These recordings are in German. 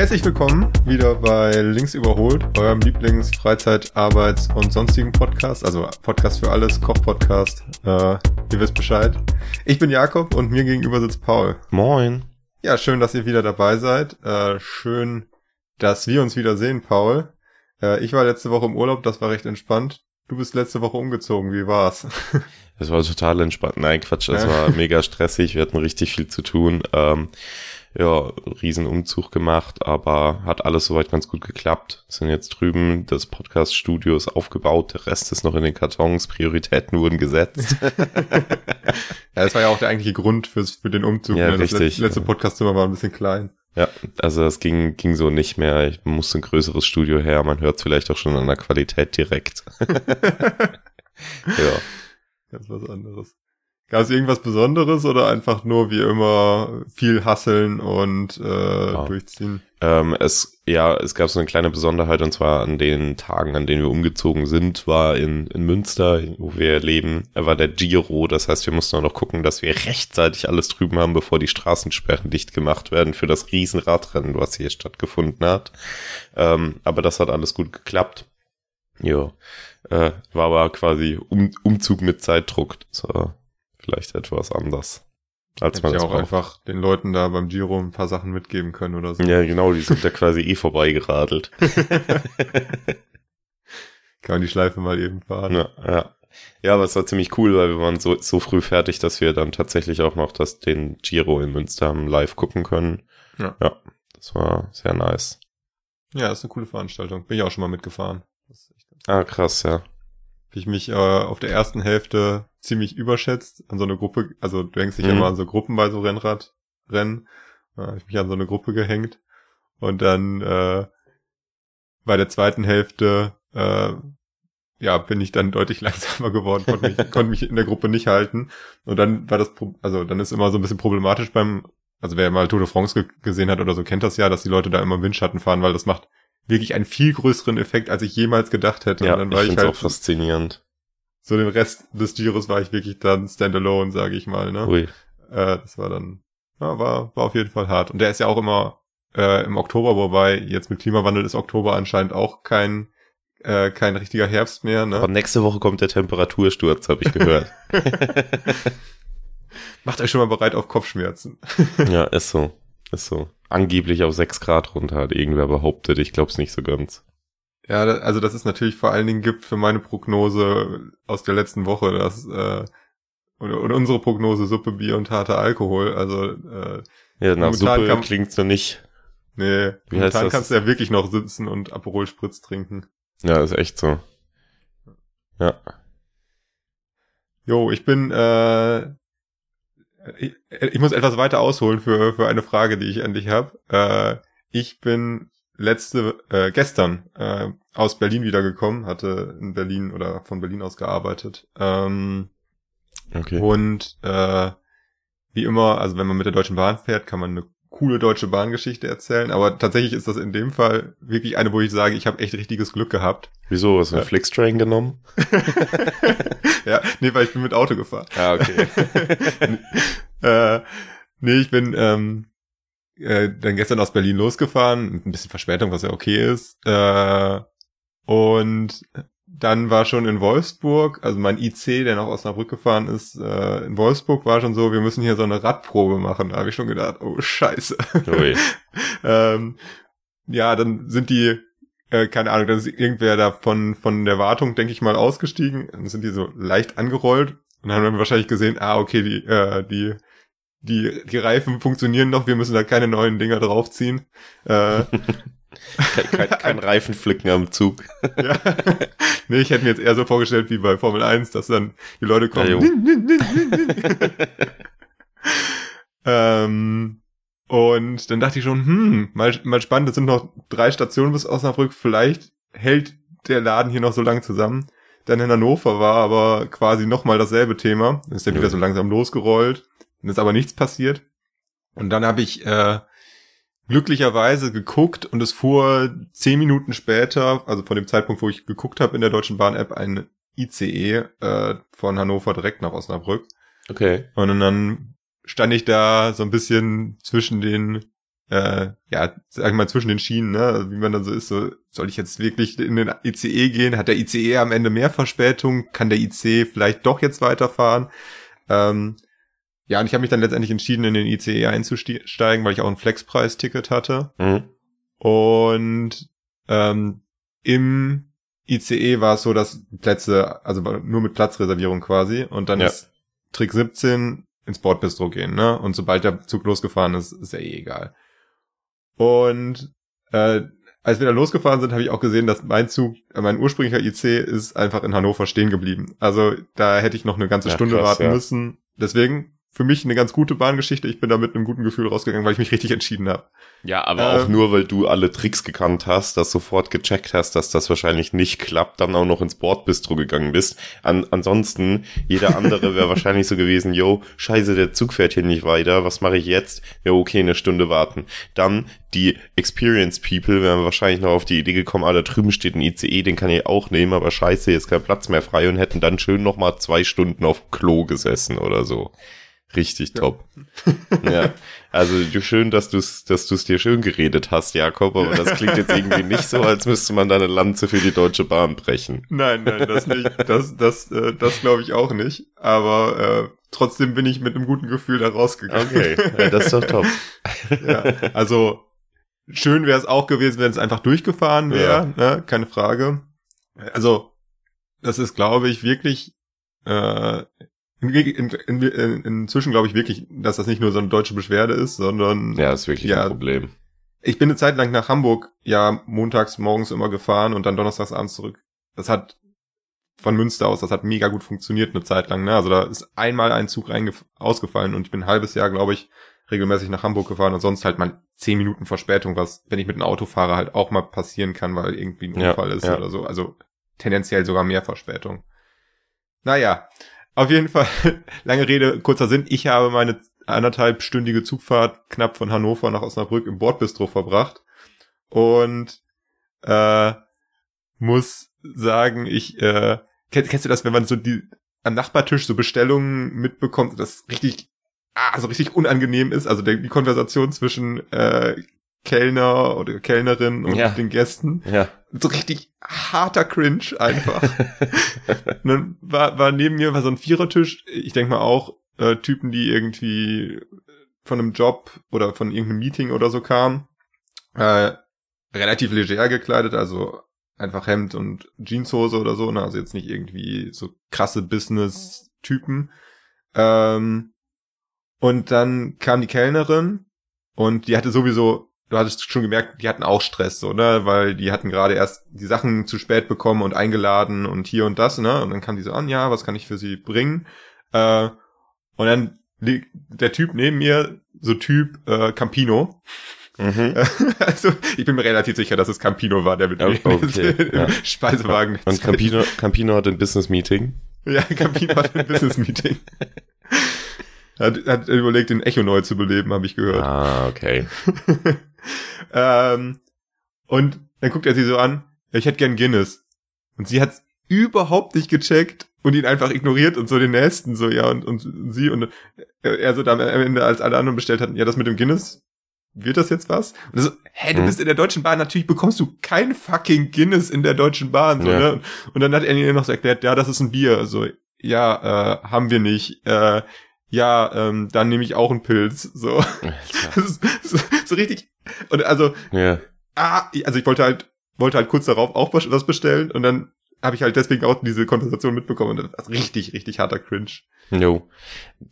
Herzlich willkommen wieder bei Links überholt, eurem Lieblings-, Freizeit-, Arbeits- und sonstigen Podcast. Also Podcast für alles, Koch-Podcast. Äh, ihr wisst Bescheid. Ich bin Jakob und mir gegenüber sitzt Paul. Moin. Ja, schön, dass ihr wieder dabei seid. Äh, schön, dass wir uns wieder sehen, Paul. Äh, ich war letzte Woche im Urlaub, das war recht entspannt. Du bist letzte Woche umgezogen, wie war's? Es war total entspannt. Nein, Quatsch, es war mega stressig, wir hatten richtig viel zu tun. Ähm, ja, riesen Umzug gemacht, aber hat alles soweit ganz gut geklappt. Wir sind jetzt drüben, das Podcast-Studio ist aufgebaut, der Rest ist noch in den Kartons, Prioritäten wurden gesetzt. ja, das war ja auch der eigentliche Grund fürs, für den Umzug. Ja, ne? Das richtig. letzte, Podcastzimmer war ein bisschen klein. Ja, also es ging, ging so nicht mehr. Ich musste ein größeres Studio her, man hört es vielleicht auch schon an der Qualität direkt. ja. Ganz was anderes. Gab es irgendwas Besonderes oder einfach nur wie immer viel hasseln und äh, Ja. durchziehen? Ähm, es, ja, es gab so eine kleine Besonderheit und zwar an den Tagen, an denen wir umgezogen sind, war in, in Münster, wo wir leben, war der Giro. Das heißt, wir mussten auch noch gucken, dass wir rechtzeitig alles drüben haben, bevor die Straßensperren dicht gemacht werden für das Riesenradrennen, was hier stattgefunden hat. Ähm, aber das hat alles gut geklappt. Ja, äh, war aber quasi um, Umzug mit Zeitdruck. War vielleicht etwas anders. Als Hätte man ich auch braucht. einfach den Leuten da beim Giro ein paar Sachen mitgeben können oder so. Ja, genau, die sind da quasi eh vorbeigeradelt. Kann man die Schleife mal eben fahren. Ja, ja. Ja, aber es war ziemlich cool, weil wir waren so, so früh fertig, dass wir dann tatsächlich auch noch das, den Giro in Münster haben live gucken können. Ja. ja. Das war sehr nice. Ja, das ist eine coole Veranstaltung. Bin ich auch schon mal mitgefahren. Ah, krass, ja. Hab ich mich äh, auf der ersten Hälfte ziemlich überschätzt an so eine Gruppe, also du hängst dich ja Mhm. immer an so Gruppen bei so Rennradrennen. Hab ich mich an so eine Gruppe gehängt. Und dann äh, bei der zweiten Hälfte äh, ja, bin ich dann deutlich langsamer geworden, konnte mich, konnte mich in der Gruppe nicht halten. Und dann war das, also dann ist immer so ein bisschen problematisch beim, also wer mal Tour de France ge gesehen hat oder so, kennt das ja, dass die Leute da immer im Windschatten fahren, weil das macht wirklich einen viel größeren Effekt, als ich jemals gedacht hätte. Ja, Und dann ich war ich, finde halt auch faszinierend. So den Rest des Giros war ich wirklich dann standalone, sage ich mal. Ne? Ui. Äh, das war dann, ja, war, war auf jeden Fall hart. Und der ist ja auch immer äh, im Oktober, wobei jetzt mit Klimawandel ist Oktober anscheinend auch kein äh, kein richtiger Herbst mehr. Aber Ne? nächste Woche kommt der Temperatursturz, habe ich gehört. Macht euch schon mal bereit auf Kopfschmerzen. ja, ist so. Ist so. Angeblich auf 6 Grad runter, hat irgendwer behauptet. Ich glaub's nicht so ganz. Ja, also das ist natürlich vor allen Dingen gibt für meine Prognose aus der letzten Woche, dass äh, oder, oder unsere Prognose Suppe, Bier und harter Alkohol. Also äh, Ja, nach Suppe kann- klingt's so nicht. nee, Wie momentan kannst du ja wirklich noch sitzen und Aperol Spritz trinken. Ja, ist echt so. Ja. Jo, ich bin, äh, ich, ich muss etwas weiter ausholen für, für eine Frage, die ich an dich habe. Äh, ich bin letzte, äh, gestern äh, aus Berlin wiedergekommen, hatte in Berlin oder von Berlin aus gearbeitet. Ähm, Okay. Und äh, wie immer, also wenn man mit der Deutschen Bahn fährt, kann man eine coole Deutsche Bahngeschichte erzählen. Aber tatsächlich ist das in dem Fall wirklich eine, wo ich sage, ich habe echt richtiges Glück gehabt. Wieso? Hast du einen Ja. Flixtrain genommen? ja, nee, weil ich bin mit Auto gefahren. Ah, okay. äh, nee, ich bin ähm, äh, dann gestern aus Berlin losgefahren, mit ein bisschen Verspätung, was ja okay ist. Äh, und dann war schon in Wolfsburg, also mein IC, der nach Osnabrück gefahren ist, äh, in Wolfsburg war schon so, wir müssen hier so eine Radprobe machen. Da habe ich schon gedacht, oh scheiße. Ui. ähm, ja, dann sind die, äh, keine Ahnung, dann ist irgendwer da von, von der Wartung, denke ich mal, ausgestiegen. Dann sind die so leicht angerollt und dann haben wir wahrscheinlich gesehen, ah, okay, die, äh, die, die, die Reifen funktionieren noch, wir müssen da keine neuen Dinger draufziehen. Äh, Kein, kein, kein Reifenflicken am Zug. ja. nee, ich hätte mir jetzt eher so vorgestellt wie bei Formel 1, dass dann die Leute Ja, kommen. ähm, und dann dachte ich schon, hm, mal, mal spannend, es sind noch drei Stationen bis Osnabrück, vielleicht hält der Laden hier noch so lange zusammen. Dann in Hannover war aber quasi nochmal dasselbe Thema. Dann ist Ja. wieder so langsam losgerollt. Dann ist aber nichts passiert. Und dann habe ich äh, glücklicherweise geguckt und es fuhr zehn Minuten später, also von dem Zeitpunkt, wo ich geguckt habe in der Deutschen Bahn-App, ein ICE äh, von Hannover direkt nach Osnabrück. Okay. Und dann stand ich da so ein bisschen zwischen den äh, ja, sag ich mal, zwischen den Schienen, ne, wie man dann so ist, so, soll ich jetzt wirklich in den ICE gehen? Hat der ICE am Ende mehr Verspätung? Kann der ICE vielleicht doch jetzt weiterfahren? Ähm, ja, und ich habe mich dann letztendlich entschieden, in den ICE einzusteigen, weil ich auch ein Flexpreis-Ticket hatte. Mhm. Und ähm, im ICE war es so, dass Plätze, also nur mit Platzreservierung quasi, und dann Ja. ist Trick 17 ins Bordbistro gehen, ne? Und sobald der Zug losgefahren ist, ist ja eh egal. Und äh, als wir dann losgefahren sind, habe ich auch gesehen, dass mein Zug, äh, mein ursprünglicher IC ist einfach in Hannover stehen geblieben. Also da hätte ich noch eine ganze Ja, Stunde krass, warten ja. müssen. Deswegen für mich eine ganz gute Bahngeschichte. Ich bin da mit einem guten Gefühl rausgegangen, weil ich mich richtig entschieden habe. Ja, aber Ähm, auch nur, weil du alle Tricks gekannt hast, dass sofort gecheckt hast, dass das wahrscheinlich nicht klappt, dann auch noch ins Bordbistro gegangen bist. An, ansonsten, jeder andere wäre wahrscheinlich so gewesen, yo, scheiße, der Zug fährt hier nicht weiter, was mache ich jetzt? Ja, okay, eine Stunde warten. Dann die Experienced People wären wahrscheinlich noch auf die Idee gekommen, ah, da drüben steht ein ICE, den kann ich auch nehmen, aber scheiße, jetzt kein Platz mehr frei und hätten dann schön nochmal zwei Stunden auf Klo gesessen oder so. Richtig top. Ja, also du- schön, dass du es dass du's dir schön geredet hast, Jakob, aber das klingt jetzt irgendwie nicht so, als müsste man deine Lanze für die Deutsche Bahn brechen. Nein, nein, das nicht. Das, das, äh, das glaube ich auch nicht. Aber äh, trotzdem bin ich mit einem guten Gefühl da rausgegangen. Okay, ja, das ist doch top. ja, also schön wäre es auch gewesen, wenn es einfach durchgefahren wäre, ne? keine Frage. Also das ist, glaube ich, wirklich äh, in, in, in, in, inzwischen glaube ich wirklich, dass das nicht nur so eine deutsche Beschwerde ist, sondern Ja, ist wirklich Ja. ein Problem. ich bin eine Zeit lang nach Hamburg ja montags morgens immer gefahren und dann donnerstags abends zurück. Das hat von Münster aus, das hat mega gut funktioniert eine Zeit lang. Ne? Also da ist einmal ein Zug ausgefallen und ich bin ein halbes Jahr, glaube ich, regelmäßig nach Hamburg gefahren und sonst halt mal zehn Minuten Verspätung, was, wenn ich mit einem Auto fahre, halt auch mal passieren kann, weil irgendwie ein Ja, Unfall ist ja. oder so. Also tendenziell sogar mehr Verspätung. Naja, auf jeden Fall, lange Rede, kurzer Sinn. Ich habe meine anderthalbstündige Zugfahrt knapp von Hannover nach Osnabrück im Bordbistro verbracht und äh, muss sagen, ich äh, kennst, kennst du das, wenn man so die am Nachbartisch so Bestellungen mitbekommt, das richtig ah, so richtig unangenehm ist, also der, die Konversation zwischen äh, Kellner oder Kellnerin und Ja. den Gästen, Ja. so richtig harter Cringe einfach. Und dann war, war neben mir war so ein Vierertisch, ich denke mal auch äh, Typen, die irgendwie von einem Job oder von irgendeinem Meeting oder so kamen, äh, relativ leger gekleidet, also einfach Hemd und Jeanshose oder so, ne? also jetzt nicht irgendwie so krasse Business-Typen. Ähm, und dann kam die Kellnerin und die hatte sowieso, du hattest schon gemerkt, die hatten auch Stress, so, ne, weil die hatten gerade erst die Sachen zu spät bekommen und eingeladen und hier und das, ne, und dann kam die so an, ja, was kann ich für sie bringen? Äh, und dann liegt der Typ neben mir, so Typ äh, Campino. Mhm. Also ich bin mir relativ sicher, dass es Campino war, der mit Oh, mir okay, im ja. Speisewagen. Und Campino, Campino hat ein Business-Meeting. Ja, Campino hat ein Business-Meeting. hat, hat überlegt, den Echo neu zu beleben, habe ich gehört. Ah, okay. ähm, und dann guckt er sie so an, ich hätte gern Guinness. Und sie hat's überhaupt nicht gecheckt und ihn einfach ignoriert und so den nächsten so, ja, und, und sie und äh, er so dann am Ende, als alle anderen bestellt hatten, ja, das mit dem Guinness, wird das jetzt was? Und so, hä, du Hm. bist in der Deutschen Bahn, natürlich bekommst du kein fucking Guinness in der Deutschen Bahn, so, Ja. ne? Und dann hat er ihr noch so erklärt, ja, das ist ein Bier, so, ja, äh, haben wir nicht, äh, ja, ähm, dann nehme ich auch einen Pilz, so. Ist so, so richtig, und also, Ja. ah, also ich wollte halt, wollte halt kurz darauf auch was was bestellen und dann habe ich halt deswegen auch diese Konversation mitbekommen und das ist richtig, richtig harter Cringe. Jo.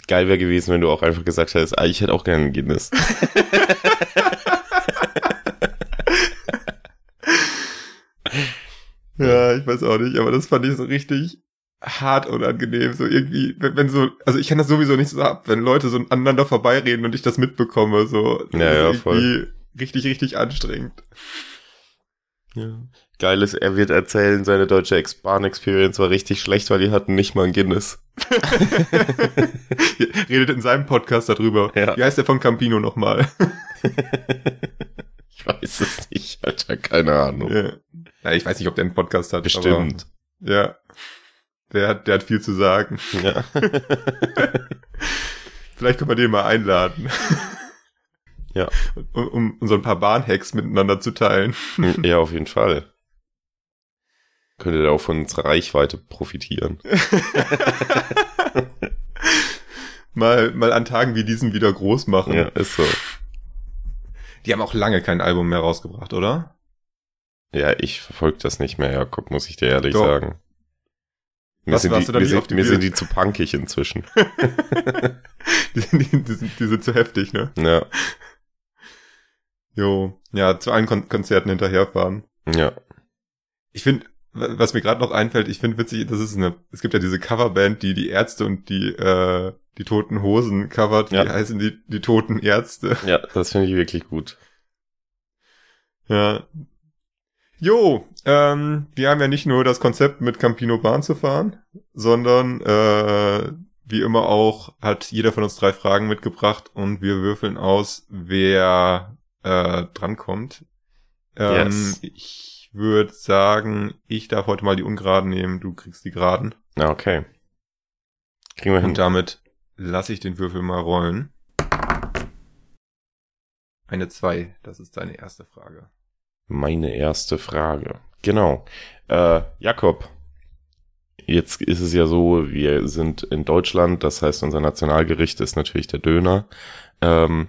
Geil wäre gewesen, wenn du auch einfach gesagt hättest, ah, ich hätte auch gerne ein Guinness. Ja, ich weiß auch nicht, aber das fand ich so richtig hart unangenehm, so irgendwie, wenn, wenn so, also ich kann das sowieso nicht so ab, wenn Leute so aneinander vorbeireden und ich das mitbekomme, so, Ja, ja, irgendwie richtig, richtig anstrengend. Ja. Geil ist, er wird erzählen, seine deutsche Ex Bahn-Experience war richtig schlecht, weil die hatten nicht mal ein Guinness. Redet in seinem Podcast darüber. Ja. Wie heißt der von Campino nochmal? Ich weiß es nicht, Alter, keine Ahnung. ja. ja, ich weiß nicht, ob der einen Podcast hat. Bestimmt. Aber, ja. Der hat, der hat viel zu sagen. Ja. Vielleicht können wir den mal einladen. Ja. Um, um, so ein paar Bahnhacks miteinander zu teilen. Ja, auf jeden Fall. Könnte da auch von unserer Reichweite profitieren. mal, mal an Tagen wie diesen wieder groß machen. Ja, ist so. Die haben auch lange kein Album mehr rausgebracht, oder? Ja, ich verfolge das nicht mehr, Jakob, muss ich dir ehrlich Doch. sagen. Mir, Was, sind, warst die, mir, sind, die mir sind die zu punkig inzwischen. die, die, die, sind, die sind zu heftig, ne? ja, Jo. Ja, zu allen Kon Konzerten hinterherfahren. ja. Ich finde, was mir gerade noch einfällt, ich finde witzig, das ist eine, es gibt ja diese Coverband, die die Ärzte und die, äh, die toten Hosen covert, Ja. die heißen die, die toten Ärzte. Ja, das finde ich wirklich gut. Ja. Jo, ähm, wir haben ja nicht nur das Konzept mit Campino Bahn zu fahren, sondern äh, wie immer auch hat jeder von uns drei Fragen mitgebracht und wir würfeln aus, wer äh, drankommt. Ähm, Yes. Ich würde sagen, ich darf heute mal die Ungeraden nehmen, du kriegst die Geraden. Okay. Kriegen wir hin. Und damit lasse ich den Würfel mal rollen. Eine zwei, das ist deine erste Frage. Meine erste Frage. Genau. Äh, Jakob, jetzt ist es ja so, wir sind in Deutschland, das heißt, unser Nationalgericht ist natürlich der Döner. Ähm,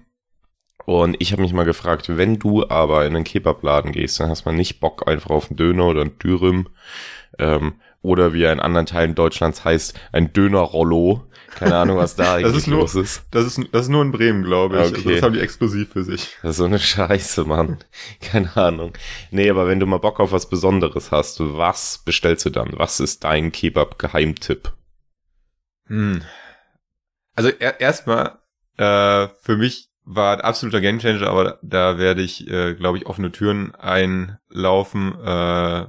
und ich habe mich mal gefragt, wenn du aber in einen Kebabladen gehst, dann hast man nicht Bock einfach auf einen Döner oder einen Dürüm. Ähm, oder wie er in anderen Teilen Deutschlands heißt, ein Döner-Rollo. Keine Ahnung, was da eigentlich ist nur- los ist. Das ist, das ist nur in Bremen, glaube ich. Also Okay. das haben die exklusiv für sich. Das ist so eine Scheiße, Mann. Keine Ahnung. Nee, aber wenn du mal Bock auf was Besonderes hast, was bestellst du dann? Was ist dein Kebab-Geheimtipp? Hm. Also er, erstmal, äh, für mich war ein absoluter Gamechanger, aber da werde ich, äh, glaube ich, offene Türen einlaufen. Äh,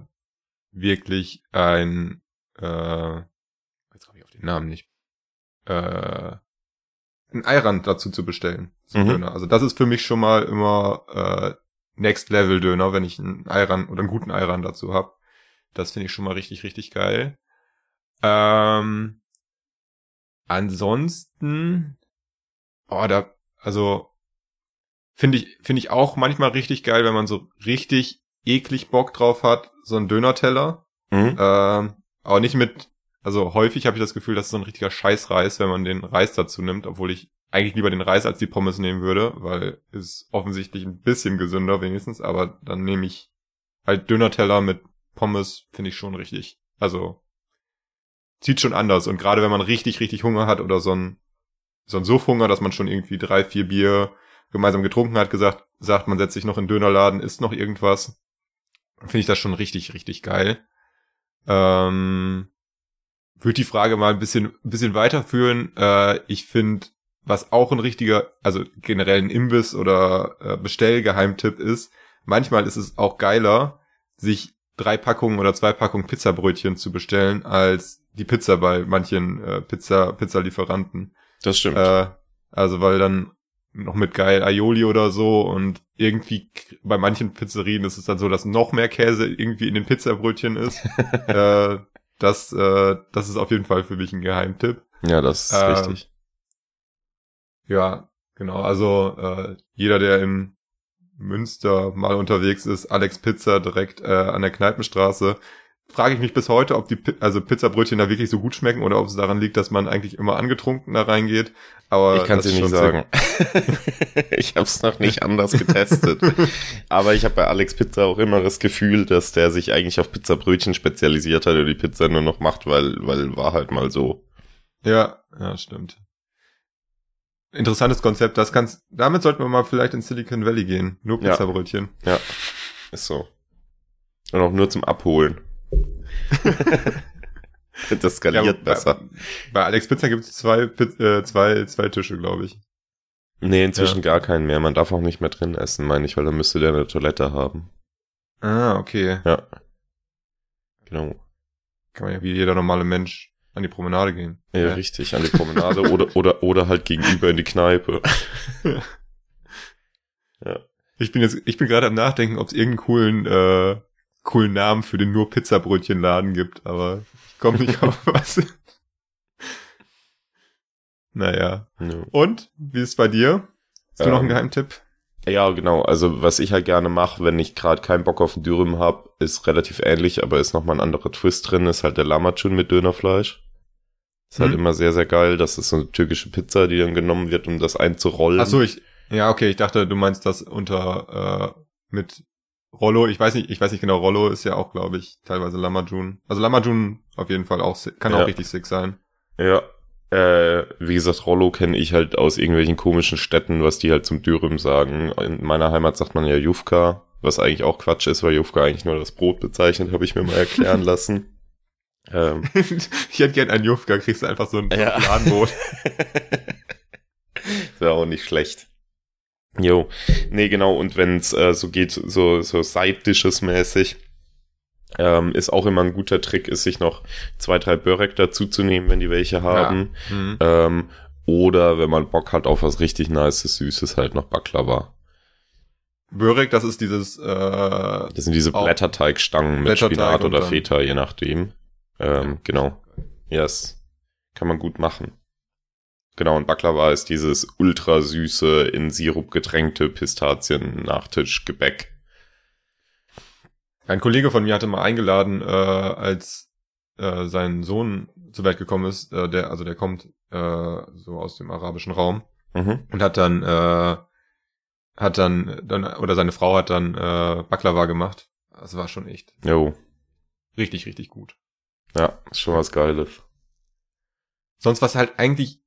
wirklich ein, äh, jetzt komme ich auf den Namen nicht, äh, ein Eirand dazu zu bestellen zum Mhm. Döner. Also das ist für mich schon mal immer äh, Next Level Döner, wenn ich einen Eiran oder einen guten Eiran dazu habe. Das finde ich schon mal richtig, richtig geil. Ähm, ansonsten, oh, da, also finde ich, finde ich auch manchmal richtig geil, wenn man so richtig eklig Bock drauf hat, so ein Dönerteller. Mhm. Ähm, aber nicht mit, also häufig habe ich das Gefühl, das ist so ein richtiger Scheißreis, wenn man den Reis dazu nimmt, obwohl ich eigentlich lieber den Reis als die Pommes nehmen würde, weil ist offensichtlich ein bisschen gesünder wenigstens, aber dann nehme ich halt Dönerteller mit Pommes, finde ich schon richtig. Also zieht schon anders und gerade wenn man richtig, richtig Hunger hat oder so ein, so ein Suffhunger, dass man schon irgendwie drei, vier Bier gemeinsam getrunken hat, gesagt, sagt, man setzt sich noch in den Dönerladen, isst noch irgendwas, finde ich das schon richtig, richtig geil. Ähm, würde die Frage mal ein bisschen, ein bisschen weiterführen. Äh, ich finde, was auch ein richtiger, also generell ein Imbiss oder äh, Bestellgeheimtipp ist, manchmal ist es auch geiler, sich drei Packungen oder zwei Packungen Pizzabrötchen zu bestellen, als die Pizza bei manchen äh, Pizza, Pizzalieferanten. Das stimmt. Äh, also weil dann noch mit geil Aioli oder so und irgendwie bei manchen Pizzerien ist es dann so, dass noch mehr Käse irgendwie in den Pizzabrötchen ist. äh, das, äh, das ist auf jeden Fall für mich ein Geheimtipp. ja, das ist ähm, richtig. Ja, genau. Also äh, jeder, der in Münster mal unterwegs ist, Alex Pizza direkt äh, an der Kneipenstraße, frage ich mich bis heute, ob die also Pizzabrötchen da wirklich so gut schmecken oder ob es daran liegt, dass man eigentlich immer angetrunken da reingeht. Aber Ich kann es dir nicht sagen. ich habe es noch nicht anders getestet. Aber ich habe bei Alex Pizza auch immer das Gefühl, dass der sich eigentlich auf Pizzabrötchen spezialisiert hat und die Pizza nur noch macht, weil, weil war halt mal so. Ja, ja, stimmt. Interessantes Konzept. Das kannst, damit sollten wir mal vielleicht in Silicon Valley gehen. Nur Ja. Pizzabrötchen. Ist so. Und auch nur zum Abholen. das skaliert Ja, besser. Bei, bei Alex Pizza gibt es zwei, äh, zwei, zwei Tische, glaube ich. Nee, inzwischen gar keinen mehr. Man darf auch nicht mehr drin essen, meine ich, weil dann müsste der eine Toilette haben. Ah, okay. Ja. Genau. Kann man ja wie jeder normale Mensch an die Promenade gehen. Ja, Ja. richtig, an die Promenade oder, oder, oder halt gegenüber in die Kneipe. Ich bin jetzt, ich bin gerade am Nachdenken, ob es irgendeinen coolen, äh, coolen Namen für den nur Pizzabrötchenladen gibt, aber ich komme nicht auf was. naja. Ja. Und, wie ist es bei dir? Hast du noch einen Ähm, Geheimtipp? Ja, genau. Also was ich halt gerne mache, wenn ich gerade keinen Bock auf den Dürüm habe, ist relativ ähnlich, aber ist nochmal ein anderer Twist drin, ist halt der Lamacun mit Dönerfleisch. Ist halt Mhm. immer sehr, sehr geil. Das ist so eine türkische Pizza, die dann genommen wird, um das einzurollen. Ach so, ich, ja, okay, ich dachte, du meinst das unter, äh, mit Rollo. Ich weiß nicht, ich weiß nicht genau, Rollo ist ja auch, glaube ich, teilweise Lamajun. Also Lamajun auf jeden Fall auch, kann Ja. auch richtig sick sein. Ja. Äh, wie gesagt, Rollo kenne ich halt aus irgendwelchen komischen Städten, was die halt zum Dürüm sagen. In meiner Heimat sagt man ja Jufka, was eigentlich auch Quatsch ist, weil Jufka eigentlich nur das Brot bezeichnet, habe ich mir mal erklären lassen. Ähm, ich hätte gern einen Jufka, kriegst du einfach so ein Ja. Ladenbrot. Wäre auch nicht schlecht. Jo, nee, genau, und wenn's äh, so geht, so, so Side-Dishes mäßig, ähm, ist auch immer ein guter Trick, ist sich noch zwei, drei Börek dazuzunehmen, wenn die welche haben. Mhm. Ähm, oder wenn man Bock hat auf was richtig Nices, Süßes, halt noch Baklava. Börek, das ist dieses, äh, Das sind diese Blätterteigstangen mit Blätterteig Spinat oder Feta, je nachdem. Ähm, genau. Yes. Kann man gut machen. Genau, und Baklava ist dieses ultra süße, in Sirup getränkte Pistazien-Nachtisch-Gebäck. Ein Kollege von mir hatte mal eingeladen, äh, als äh, sein Sohn zur Welt gekommen ist, äh, der, also der kommt äh, so aus dem arabischen Raum Mhm. und hat dann, äh, hat dann, dann, oder seine Frau hat dann äh, Baklava gemacht. Das war schon echt Jo. richtig, richtig gut. Ja, ist schon was Geiles. Sonst was halt eigentlich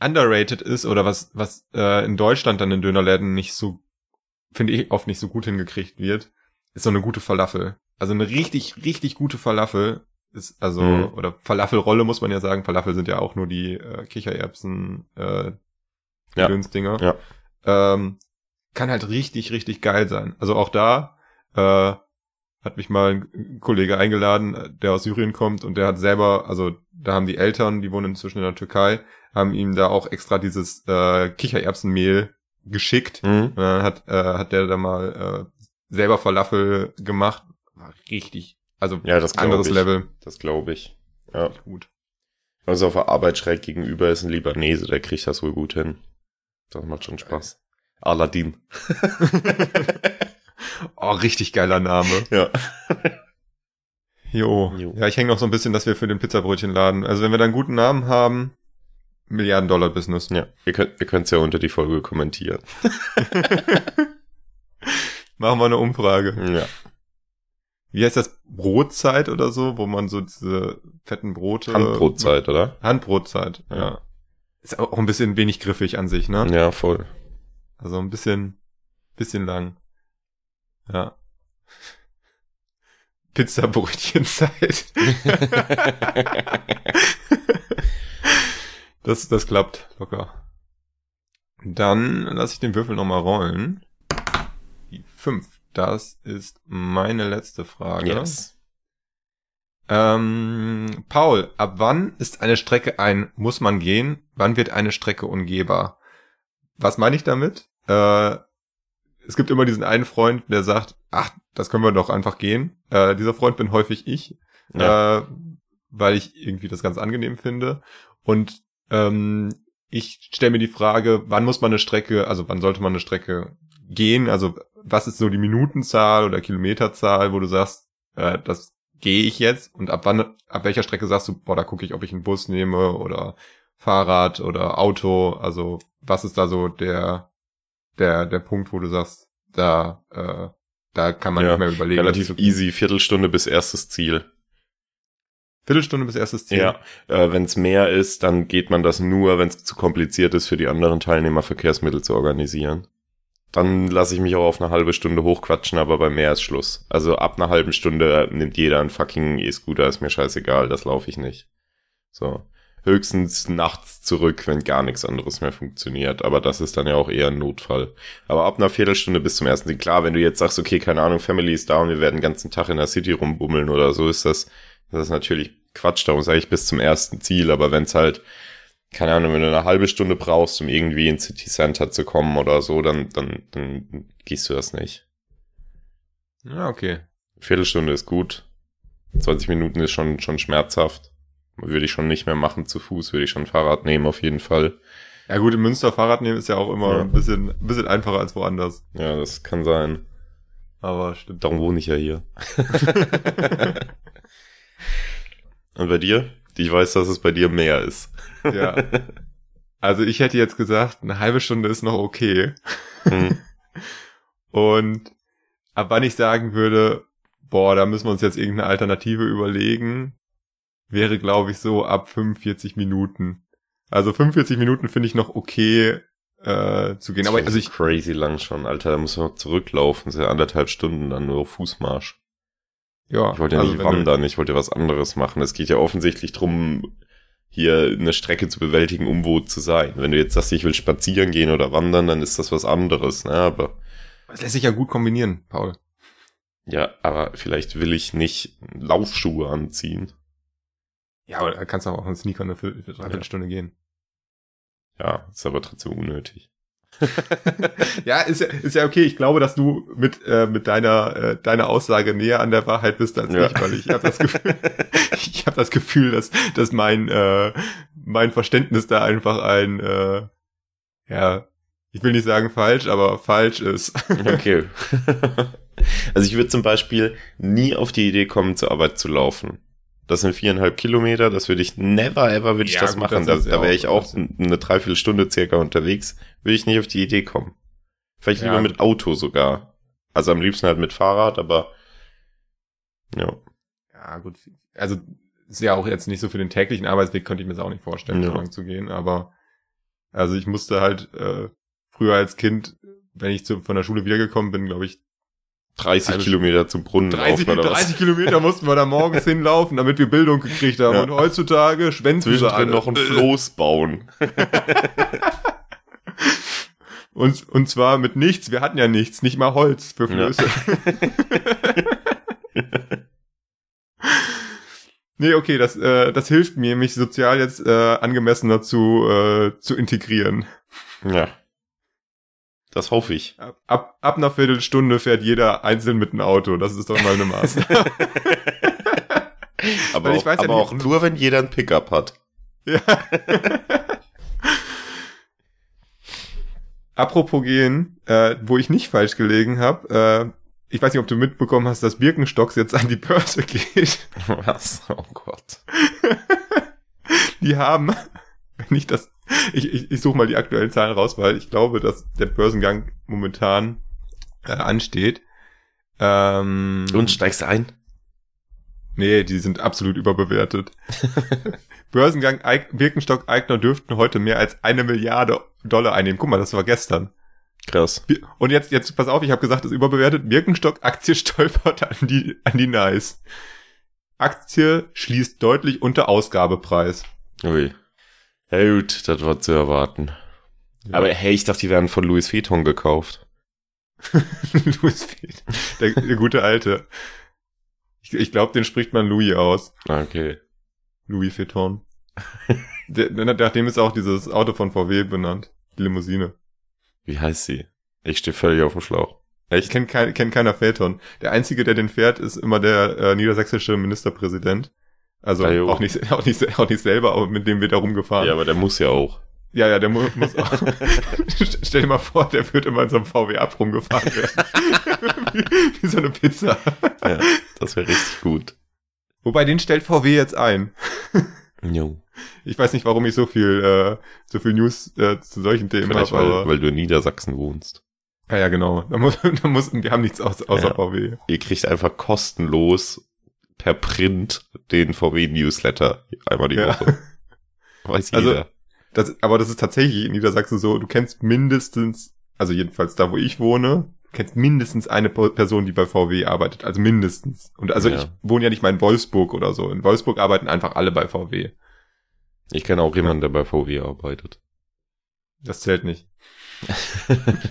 underrated ist oder was, was äh, in Deutschland dann in Dönerläden nicht so, finde ich, oft nicht so gut hingekriegt wird, ist so eine gute Falafel. Also eine richtig, richtig gute Falafel ist, also, Mhm. oder Falafelrolle muss man ja sagen. Falafel sind ja auch nur die äh, Kichererbsen, äh, Ja. Dönsdinger. Ja. Ähm, kann halt richtig, richtig geil sein. Also auch da, äh, hat mich mal ein Kollege eingeladen, der aus Syrien kommt und der hat selber, also da haben die Eltern, die wohnen inzwischen in der Türkei, haben ihm da auch extra dieses äh, Kichererbsenmehl geschickt. Mhm. Und dann hat, äh, hat der da mal äh, selber Falafel gemacht. War richtig, also Ja, das glaube anderes ich. Level. Das glaube ich. Ja. Gut. Also auf der Arbeit schräg gegenüber ist ein Libanese, der kriegt das wohl gut hin. Das macht schon Spaß. Aladdin. Oh, richtig geiler Name. Ja. Jo. Jo. Ja, ich hänge noch so ein bisschen, dass wir für den Pizzabrötchenladen, also wenn wir da einen guten Namen haben, Milliarden Dollar Business. Ja, ihr könnt ihr könnt's ja unter die Folge kommentieren. Machen wir eine Umfrage. Ja. Wie heißt das? Brotzeit oder so, wo man so diese fetten Brote. Handbrotzeit, oder? Handbrotzeit, ja. Ja. Ist auch ein bisschen wenig griffig an sich, ne? Ja, voll. Also ein bisschen, bisschen lang. Ja. Pizzabrötchenzeit. das, das klappt locker. Dann lasse ich den Würfel nochmal rollen. Die fünf. Das ist meine letzte Frage. yes. Ähm, Paul, ab wann ist eine Strecke ein muss man gehen? Wann wird eine Strecke ungehbar? Was meine ich damit? Äh, es gibt immer diesen einen Freund, der sagt, ach, das können wir doch einfach gehen. Äh, dieser Freund bin häufig ich, Ja. äh, weil ich irgendwie das ganz angenehm finde. Und ähm, ich stelle mir die Frage, wann muss man eine Strecke, also wann sollte man eine Strecke gehen? Also was ist so die Minutenzahl oder Kilometerzahl, wo du sagst, äh, das gehe ich jetzt? Und ab wann, ab welcher Strecke sagst du, boah, da gucke ich, ob ich einen Bus nehme oder Fahrrad oder Auto? Also was ist da so der der der Punkt, wo du sagst, da äh, da kann man Ja, nicht mehr überlegen. Relativ easy, Viertelstunde bis erstes Ziel. Viertelstunde bis erstes Ziel. Ja, äh, wenn es mehr ist, dann geht man das nur, wenn es zu kompliziert ist, für die anderen Teilnehmer Verkehrsmittel zu organisieren. Dann lasse ich mich auch auf eine halbe Stunde hochquatschen, aber bei mehr ist Schluss. Also ab einer halben Stunde nimmt jeder einen fucking E-Scooter, ist mir scheißegal, das laufe ich nicht. So. Höchstens nachts zurück, wenn gar nichts anderes mehr funktioniert. Aber das ist dann ja auch eher ein Notfall. Aber ab einer Viertelstunde bis zum ersten Ziel. Klar, wenn du jetzt sagst, okay, keine Ahnung, Family ist da und wir werden den ganzen Tag in der City rumbummeln oder so, ist das, das ist natürlich Quatsch. Darum sage ich bis zum ersten Ziel. Aber wenn es halt, keine Ahnung, wenn du eine halbe Stunde brauchst, um irgendwie ins City Center zu kommen oder so, dann, dann, dann gehst du das nicht. Ja, okay. Viertelstunde ist gut. 20 Minuten ist schon, schon schmerzhaft. Würde ich schon nicht mehr machen zu Fuß, würde ich schon Fahrrad nehmen auf jeden Fall. Ja gut, in Münster Fahrrad nehmen ist ja auch immer Ja. ein bisschen, ein bisschen einfacher als woanders. Ja, das kann sein. Aber stimmt. Darum wohne ich ja hier. Und bei dir? Ich weiß, dass es bei dir mehr ist. Ja. Also ich hätte jetzt gesagt, eine halbe Stunde ist noch okay. Hm. Und ab wann ich sagen würde, boah, da müssen wir uns jetzt irgendeine Alternative überlegen, wäre, glaube ich, so ab 45 Minuten. Also 45 Minuten finde ich noch okay äh, zu gehen. Aber Das also ist ich, crazy lang schon, Alter. Da muss man noch zurücklaufen. Das ist ja anderthalb Stunden dann nur Fußmarsch. ja, Ich wollte ja also nicht du- wandern, ich wollte was anderes machen. Es geht ja offensichtlich drum, hier eine Strecke zu bewältigen, um wo zu sein. Wenn du jetzt sagst, ich will spazieren gehen oder wandern, dann ist das was anderes, ne? Aber Das lässt sich ja gut kombinieren, Paul. ja, aber vielleicht will ich nicht Laufschuhe anziehen. Ja, aber da kannst du auch in Sneaker eine Viertel- für dreiviertel Stunde gehen. Ja, ist aber trotzdem unnötig. Ja, ist ja, ist ja okay. Ich glaube, dass du mit, äh, mit deiner, äh, deiner Aussage näher an der Wahrheit bist als Ja. ich, weil ich habe das Gefühl, ich habe das Gefühl, dass, dass mein, äh, mein Verständnis da einfach ein, äh, ja, ich will nicht sagen falsch, aber falsch ist. Okay. also ich würde zum Beispiel nie auf die Idee kommen, zur Arbeit zu laufen. Das sind viereinhalb Kilometer, das würde ich never ever würde ich Ja, das gut, machen. das Da, da wäre ich auch eine Dreiviertelstunde circa unterwegs, würde ich nicht auf die Idee kommen. Vielleicht Ja, lieber mit. Auto sogar. Also am liebsten halt mit Fahrrad, aber ja. Ja, gut. Also, ist ja auch jetzt nicht so für den täglichen Arbeitsweg, könnte ich mir das auch nicht vorstellen, Ja. so lang zu gehen, aber, also ich musste halt, äh, früher als Kind, wenn ich zu, von der Schule wiedergekommen bin, glaube ich, 30 Halbe Kilometer zum Brunnen 30, laufen oder 30 Kilometer mussten wir da morgens hinlaufen, damit wir Bildung gekriegt haben. Ja. Und heutzutage was? schwänzen Zwischendrin alle. noch ein Floß bauen. Und, und zwar mit nichts. Wir hatten ja nichts, nicht mal Holz für Ja. Flöße. nee, okay, das, äh, das hilft mir, mich sozial jetzt äh, angemessener zu, äh, zu integrieren. ja. Das hoffe ich. Ab, ab, ab einer Viertelstunde fährt jeder einzeln mit einem Auto. Das ist doch mal eine Maßnahme. aber auch, weiß ja aber nicht- auch nur, wenn jeder ein Pickup hat. Ja. Apropos gehen, äh, wo ich nicht falsch gelegen habe, äh, ich weiß nicht, ob du mitbekommen hast, dass Birkenstocks jetzt an die Börse geht. Was? Oh Gott. Die haben, wenn ich das, ich, ich, ich suche mal die aktuellen Zahlen raus, weil ich glaube, dass der Börsengang momentan äh, ansteht. Ähm, Und steigst du ein? Nee, die sind absolut überbewertet. Börsengang Eig Birkenstock Eigner dürften heute mehr als eine Milliarde Dollar einnehmen. Guck mal, das war gestern. Krass. Und jetzt, jetzt pass auf, ich habe gesagt, das ist überbewertet. Birkenstock Aktie stolpert an die, an die Nice. Aktie schließt deutlich unter Ausgabepreis. Ui. Ja gut, das war zu erwarten. Ja. Aber hey, ich dachte, die werden von Louis Vuitton gekauft. Louis Vuitton. Der, der gute Alte. Ich, ich glaube, den spricht man Louis aus. Okay. Louis Vuitton. Der, nachdem ist auch dieses Auto von VW benannt. Die Limousine. Wie heißt sie? Ich stehe völlig auf dem Schlauch. Ich kenne kein, kenn keiner Phaeton. Der einzige, der den fährt, ist immer der äh, niedersächsische Ministerpräsident. Also jo. auch nicht, auch nicht, auch nicht selber, aber mit dem wird er rumgefahren. Ja, aber der muss ja auch. Ja, ja, der mu muss auch. Stell dir mal vor, der wird immer in so einem VW Up rumgefahren werden. wie, wie so eine Pizza. Ja, das wäre richtig gut. Wobei, den stellt VW jetzt ein. Jo. Ich weiß nicht, warum ich so viel, äh, so viel News äh, zu solchen Themen Vielleicht, habe, weil, aber. weil du in Niedersachsen wohnst. ja, ja, genau. Da muss, da muss, wir haben nichts aus, außer Ja. VW. Ihr kriegt einfach kostenlos per Print den VW-Newsletter einmal die Ja. Woche. Weiß Also- jeder. Das, aber das ist tatsächlich in Niedersachsen so, du kennst mindestens, also jedenfalls da, wo ich wohne, du kennst mindestens eine Person, die bei VW arbeitet. Also mindestens. Und also Ja. ich wohne ja nicht mal in Wolfsburg oder so. In Wolfsburg arbeiten einfach alle bei VW. Ich kenne auch jemanden, der bei VW arbeitet. Das zählt nicht.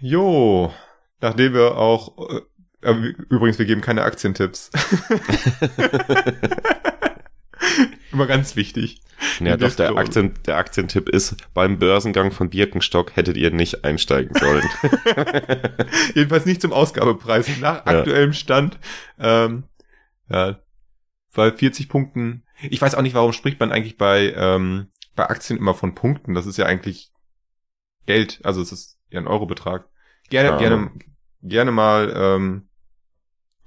Jo, nachdem wir auch, äh, übrigens, wir geben keine Aktientipps. Immer ganz wichtig. Ja, doch, der. Aktien, der Aktientipp ist, beim Börsengang von Birkenstock hättet ihr nicht einsteigen sollen. Jedenfalls nicht zum Ausgabepreis. Nach Ja. aktuellem Stand, ähm, ja, bei 40 Punkten. Ich weiß auch nicht, warum spricht man eigentlich bei, ähm, bei Aktien immer von Punkten. Das ist ja eigentlich Geld, also es ist ja ein Eurobetrag. Gerne, Ja. gerne, gerne mal ähm,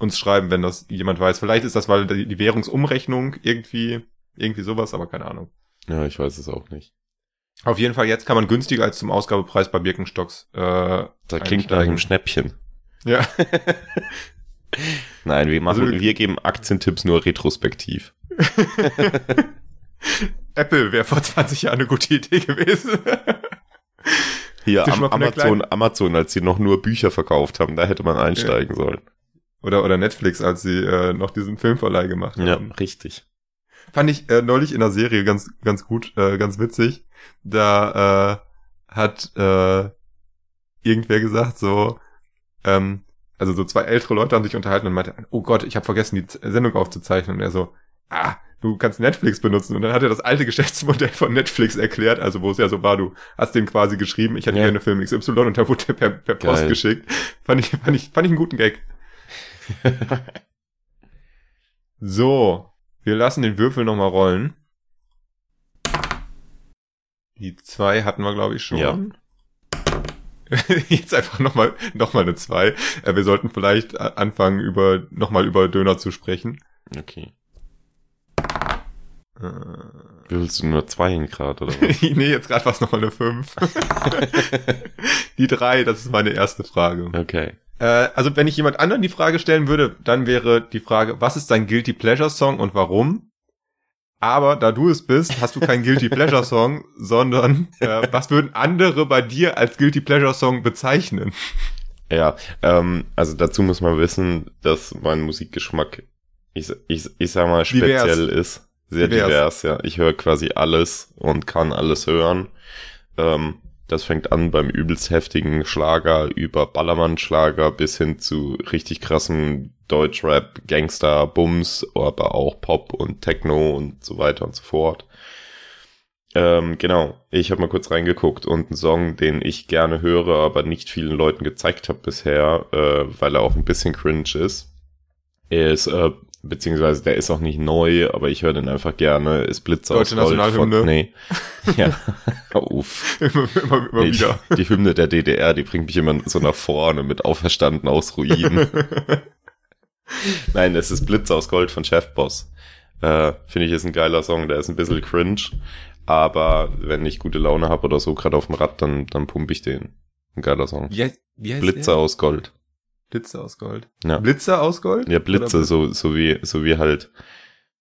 uns schreiben, wenn das jemand weiß. Vielleicht ist das, weil die, Währungsumrechnung irgendwie, irgendwie sowas, aber keine Ahnung. Ja, ich weiß es auch nicht. Auf jeden Fall, jetzt kann man günstiger als zum Ausgabepreis bei Birkenstocks. Äh, Da klingt nach einem Schnäppchen. ja, Nein, wir machen, Also- wir geben Aktientipps nur retrospektiv. Apple wäre vor 20 Jahren eine gute Idee gewesen. Hier, am, Amazon, Amazon, als sie noch nur Bücher verkauft haben, da hätte man einsteigen sollen. Oder, oder Netflix, als sie äh, noch diesen Filmverleih gemacht Ja, haben. richtig. Fand ich äh, neulich in der Serie ganz, ganz gut, äh, ganz witzig. Da äh, hat äh, irgendwer gesagt, so, ähm, also so zwei ältere Leute haben sich unterhalten und meinte, oh Gott, ich habe vergessen, die Sendung aufzuzeichnen. Und er so, ah, du kannst Netflix benutzen. Und dann hat er das alte Geschäftsmodell von Netflix erklärt, also wo es ja so war, du hast den quasi geschrieben, ich hätte Ja. gerne Film XY und da wurde der per, per Post Geil. geschickt. Fand ich, fand ich, fand ich einen guten Gag. So, wir lassen den Würfel nochmal rollen. Die zwei hatten wir, glaube ich, schon. Ja. Jetzt einfach nochmal noch mal eine zwei. Äh, wir sollten vielleicht anfangen, über nochmal über Döner zu sprechen. Okay. Äh, Willst du nur zwei gerade, oder was? nee, jetzt gerade war es nochmal eine fünf. die drei, das ist meine erste Frage. okay. Äh, also wenn ich jemand anderen die Frage stellen würde, dann wäre die Frage, was ist dein Guilty Pleasure Song und warum? Aber da du es bist, hast du keinen Guilty Pleasure Song, sondern äh, was würden andere bei dir als Guilty Pleasure Song bezeichnen? Ja, ähm, also dazu muss man wissen, dass mein Musikgeschmack, ich, ich, ich sag mal, Divers. speziell ist. Sehr Divers. divers. ja. Ich höre quasi alles und kann alles hören. Ähm, das fängt an beim übelst heftigen Schlager über Ballermann-Schlager bis hin zu richtig krassem Deutschrap, Gangster, Bums, aber auch Pop und Techno und so weiter und so fort. Ähm, genau, ich habe mal kurz reingeguckt und einen Song, den ich gerne höre, aber nicht vielen Leuten gezeigt habe bisher, äh, weil er auch ein bisschen cringe ist, ist, äh, beziehungsweise der ist auch nicht neu, aber ich höre den einfach gerne, ist Blitzer Deutsche aus Gold Nationalhymne. Von, nee. ja, uff. immer, immer, immer Nee, wieder. Die, die Hymne der DDR, die bringt mich immer so nach vorne mit auferstanden aus Ruinen. Nein, es ist Blitz aus Gold von Chefboss. Äh, Finde ich ist ein geiler Song, der ist ein bisschen cringe. Aber wenn ich gute Laune habe oder so, gerade auf dem Rad, dann, dann pump ich den. Ein geiler Song. Wie heißt Blitzer aus Gold. Der? Blitzer aus Gold. Ja. Blitzer aus Gold? Ja, Blitze, Oder- so, so wie, so wie halt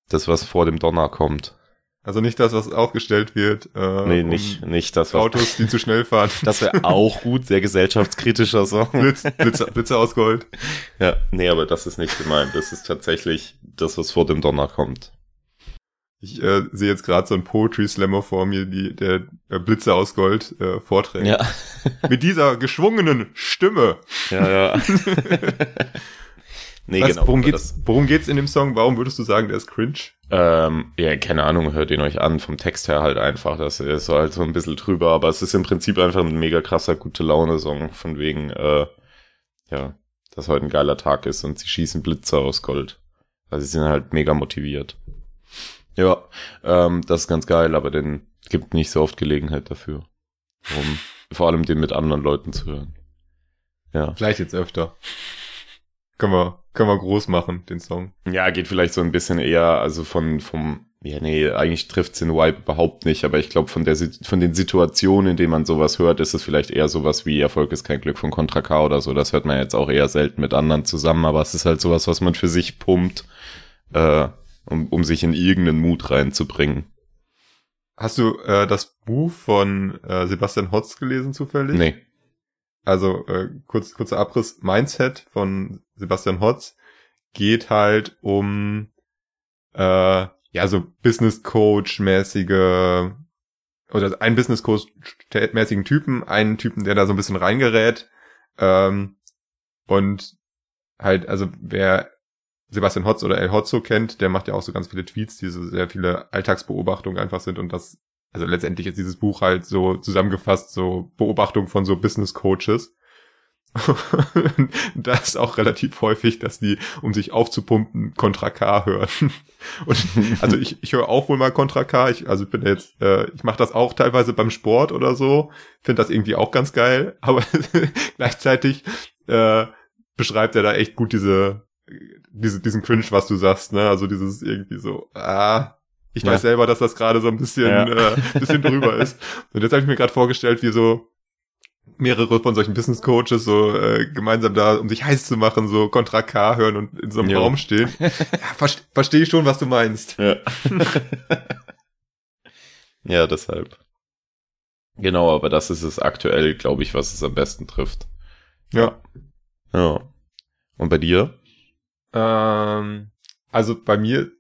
das, was vor dem Donner kommt. Also nicht das, was aufgestellt wird. Äh, nee, um nicht, nicht das, was, Autos, die zu schnell fahren. das wäre auch gut, sehr gesellschaftskritischer Song. Blitz, Blitzer, Blitzer aus Gold. Ja, nee, aber das ist nicht gemeint. Das ist tatsächlich das, was vor dem Donner kommt. Ich äh, sehe jetzt gerade so einen Poetry Slammer vor mir, die der äh, Blitzer aus Gold äh, vorträgt. Ja, Mit dieser geschwungenen Stimme. ja, ja. nee, Was, genau. worum, geht's, worum geht's in dem Song? Warum würdest du sagen, der ist cringe? Ähm, ja, keine Ahnung, hört ihn euch an. Vom Text her halt einfach. Das ist so halt so ein bisschen drüber, aber es ist im Prinzip einfach ein mega krasser gute Laune-Song. Von wegen, äh, ja, dass heute ein geiler Tag ist und sie schießen Blitze aus Gold. Also sie sind halt mega motiviert. Ja, ähm, das ist ganz geil, aber den gibt nicht so oft Gelegenheit dafür. Um vor allem den mit anderen Leuten zu hören. Ja. Vielleicht jetzt öfter. Können wir, können wir groß machen, den Song. Ja, geht vielleicht so ein bisschen eher, also von, vom, ja, nee, eigentlich trifft's den Vibe überhaupt nicht, aber ich glaube, von der, von den Situationen, in denen man sowas hört, ist es vielleicht eher sowas wie Erfolg ist kein Glück von Contra K oder so. Das hört man jetzt auch eher selten mit anderen zusammen, aber es ist halt sowas, was man für sich pumpt, äh, um, um sich in irgendeinen Mut reinzubringen. Hast du äh, das Buch von äh, Sebastian Hotz gelesen zufällig? Nee. Also äh, kurz, kurzer Abriss. Mindset von Sebastian Hotz geht halt um äh, ja so Business Coach mäßige oder einen Business Coach mäßigen Typen, einen Typen, der da so ein bisschen reingerät ähm, und halt also wer Sebastian Hotz oder El Hotzo kennt, der macht ja auch so ganz viele Tweets, die so sehr viele Alltagsbeobachtungen einfach sind und das also letztendlich ist dieses Buch halt so zusammengefasst, so Beobachtung von so Business Coaches. da ist auch relativ häufig, dass die, um sich aufzupumpen, Contra K hören. Und also ich, ich höre auch wohl mal Contra K. Ich, also ich bin jetzt, äh, ich mache das auch teilweise beim Sport oder so. Finde das irgendwie auch ganz geil. Aber gleichzeitig äh, beschreibt er da echt gut diese, diese, diesen Cringe, was du sagst, ne? Also dieses irgendwie so, ah, ich weiß selber, dass das gerade so ein bisschen, ja. äh, bisschen drüber ist. Und jetzt habe ich mir gerade vorgestellt, wie so mehrere von solchen Business Coaches so äh, gemeinsam da, um sich heiß zu machen, so Contra K hören und in so einem jo. Raum stehen. Ja, ver verstehe ich schon, was du meinst. Ja. ja, deshalb. Genau, aber das ist es aktuell, glaube ich, was es am besten trifft. Ja. Ja. Und bei dir? Ähm, also bei mir,